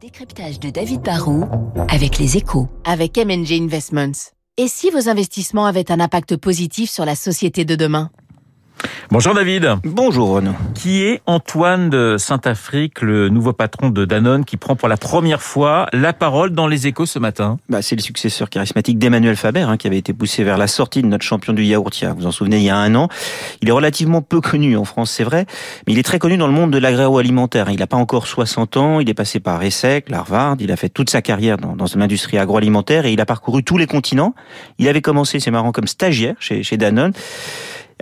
Décryptage de David Barrault avec les échos. Avec MNG Investments. Et si vos investissements avaient un impact positif sur la société de demain? Bonjour David. Bonjour Renaud. Qui est Antoine de Saint-Afrique, le nouveau patron de Danone, qui prend pour la première fois la parole dans les échos ce matin? Bah, C'est le successeur charismatique d'Emmanuel Faber, hein, qui avait été poussé vers la sortie de notre champion du yaourt, vous vous en souvenez, il y a un an. Il est relativement peu connu en France, c'est vrai, mais il est très connu dans le monde de l'agroalimentaire. Il n'a pas encore 60 ans, il est passé par ESSEC, l'Harvard, il a fait toute sa carrière dans, dans l'industrie agroalimentaire et il a parcouru tous les continents. Il avait commencé, c'est marrant, comme stagiaire chez, chez Danone.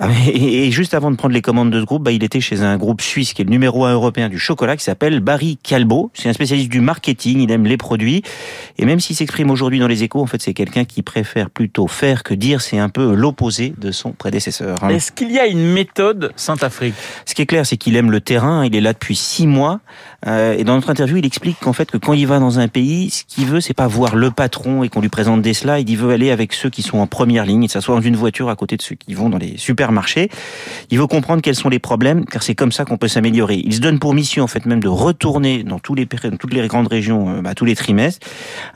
Ah, et juste avant de prendre les commandes de ce groupe, bah, il était chez un groupe suisse qui est le numéro un européen du chocolat qui s'appelle Barry Calbo. C'est un spécialiste du marketing, il aime les produits. Et même s'il s'exprime aujourd'hui dans les échos, en fait, c'est quelqu'un qui préfère plutôt faire que dire. C'est un peu l'opposé de son prédécesseur. Hein. Est-ce qu'il y a une méthode Saint-Afrique? Ce qui est clair, c'est qu'il aime le terrain. Il est là depuis six mois. Euh, et dans notre interview, il explique qu'en fait, que quand il va dans un pays, ce qu'il veut, c'est pas voir le patron et qu'on lui présente des slides. Il veut aller avec ceux qui sont en première ligne et s'asseoir dans une voiture à côté de ceux qui vont dans les super marché. Il veut comprendre quels sont les problèmes, car c'est comme ça qu'on peut s'améliorer. Il se donne pour mission, en fait, même de retourner dans, tous les, toutes les grandes régions, euh, bah, tous les trimestres.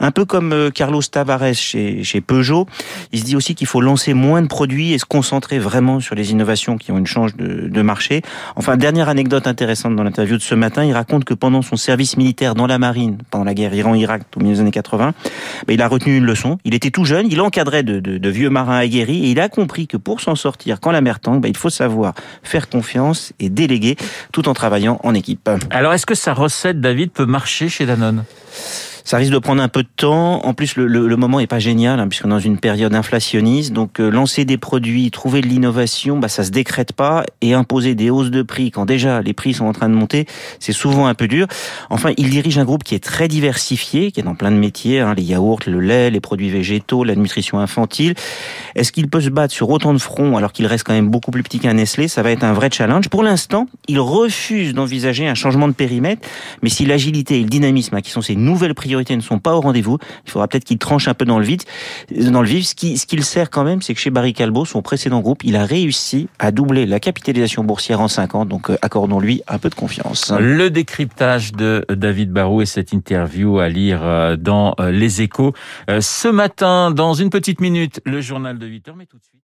Un peu comme euh, Carlos Tavares chez, Peugeot. Il se dit aussi qu'il faut lancer moins de produits et se concentrer vraiment sur les innovations qui ont une chance de, marché. Enfin, dernière anecdote intéressante dans l'interview de ce matin, il raconte que pendant son service militaire dans la marine, pendant la guerre Iran-Irak au milieu des années 80, bah, il a retenu une leçon. Il était tout jeune, il encadrait de, de vieux marins aguerris et il a compris que pour s'en sortir quand la tangue, bah, il faut savoir faire confiance et déléguer tout en travaillant en équipe. Alors, est-ce que sa recette, David, peut marcher chez Danone? Ça risque de prendre un peu de temps. En plus, le, le, le moment est pas génial, hein, puisqu'on est dans une période inflationniste. Donc, euh, lancer des produits, trouver de l'innovation, bah, ça se décrète pas. Et imposer des hausses de prix quand déjà les prix sont en train de monter, c'est souvent un peu dur. Enfin, il dirige un groupe qui est très diversifié, qui est dans plein de métiers, hein, les yaourts, le lait, les produits végétaux, la nutrition infantile. Est-ce qu'il peut se battre sur autant de fronts alors qu'il reste quand même beaucoup plus petit qu'un Nestlé? Ça va être un vrai challenge. Pour l'instant, il refuse d'envisager un changement de périmètre. Mais si l'agilité et le dynamisme, hein, qui sont ses nouvelles priorités, ne sont pas au rendez-vous. Il faudra peut-être qu'il tranche un peu dans le vide, dans le vif. Ce qui, ce qui le sert quand même, c'est que chez Barry Calbo, son précédent groupe, il a réussi à doubler la capitalisation boursière en 5 ans. Donc, euh, accordons-lui un peu de confiance. Le décryptage de David Barrault et cette interview à lire euh, dans euh, Les Échos. Ce matin, dans une petite minute, le journal de 8 heures, mais tout de suite.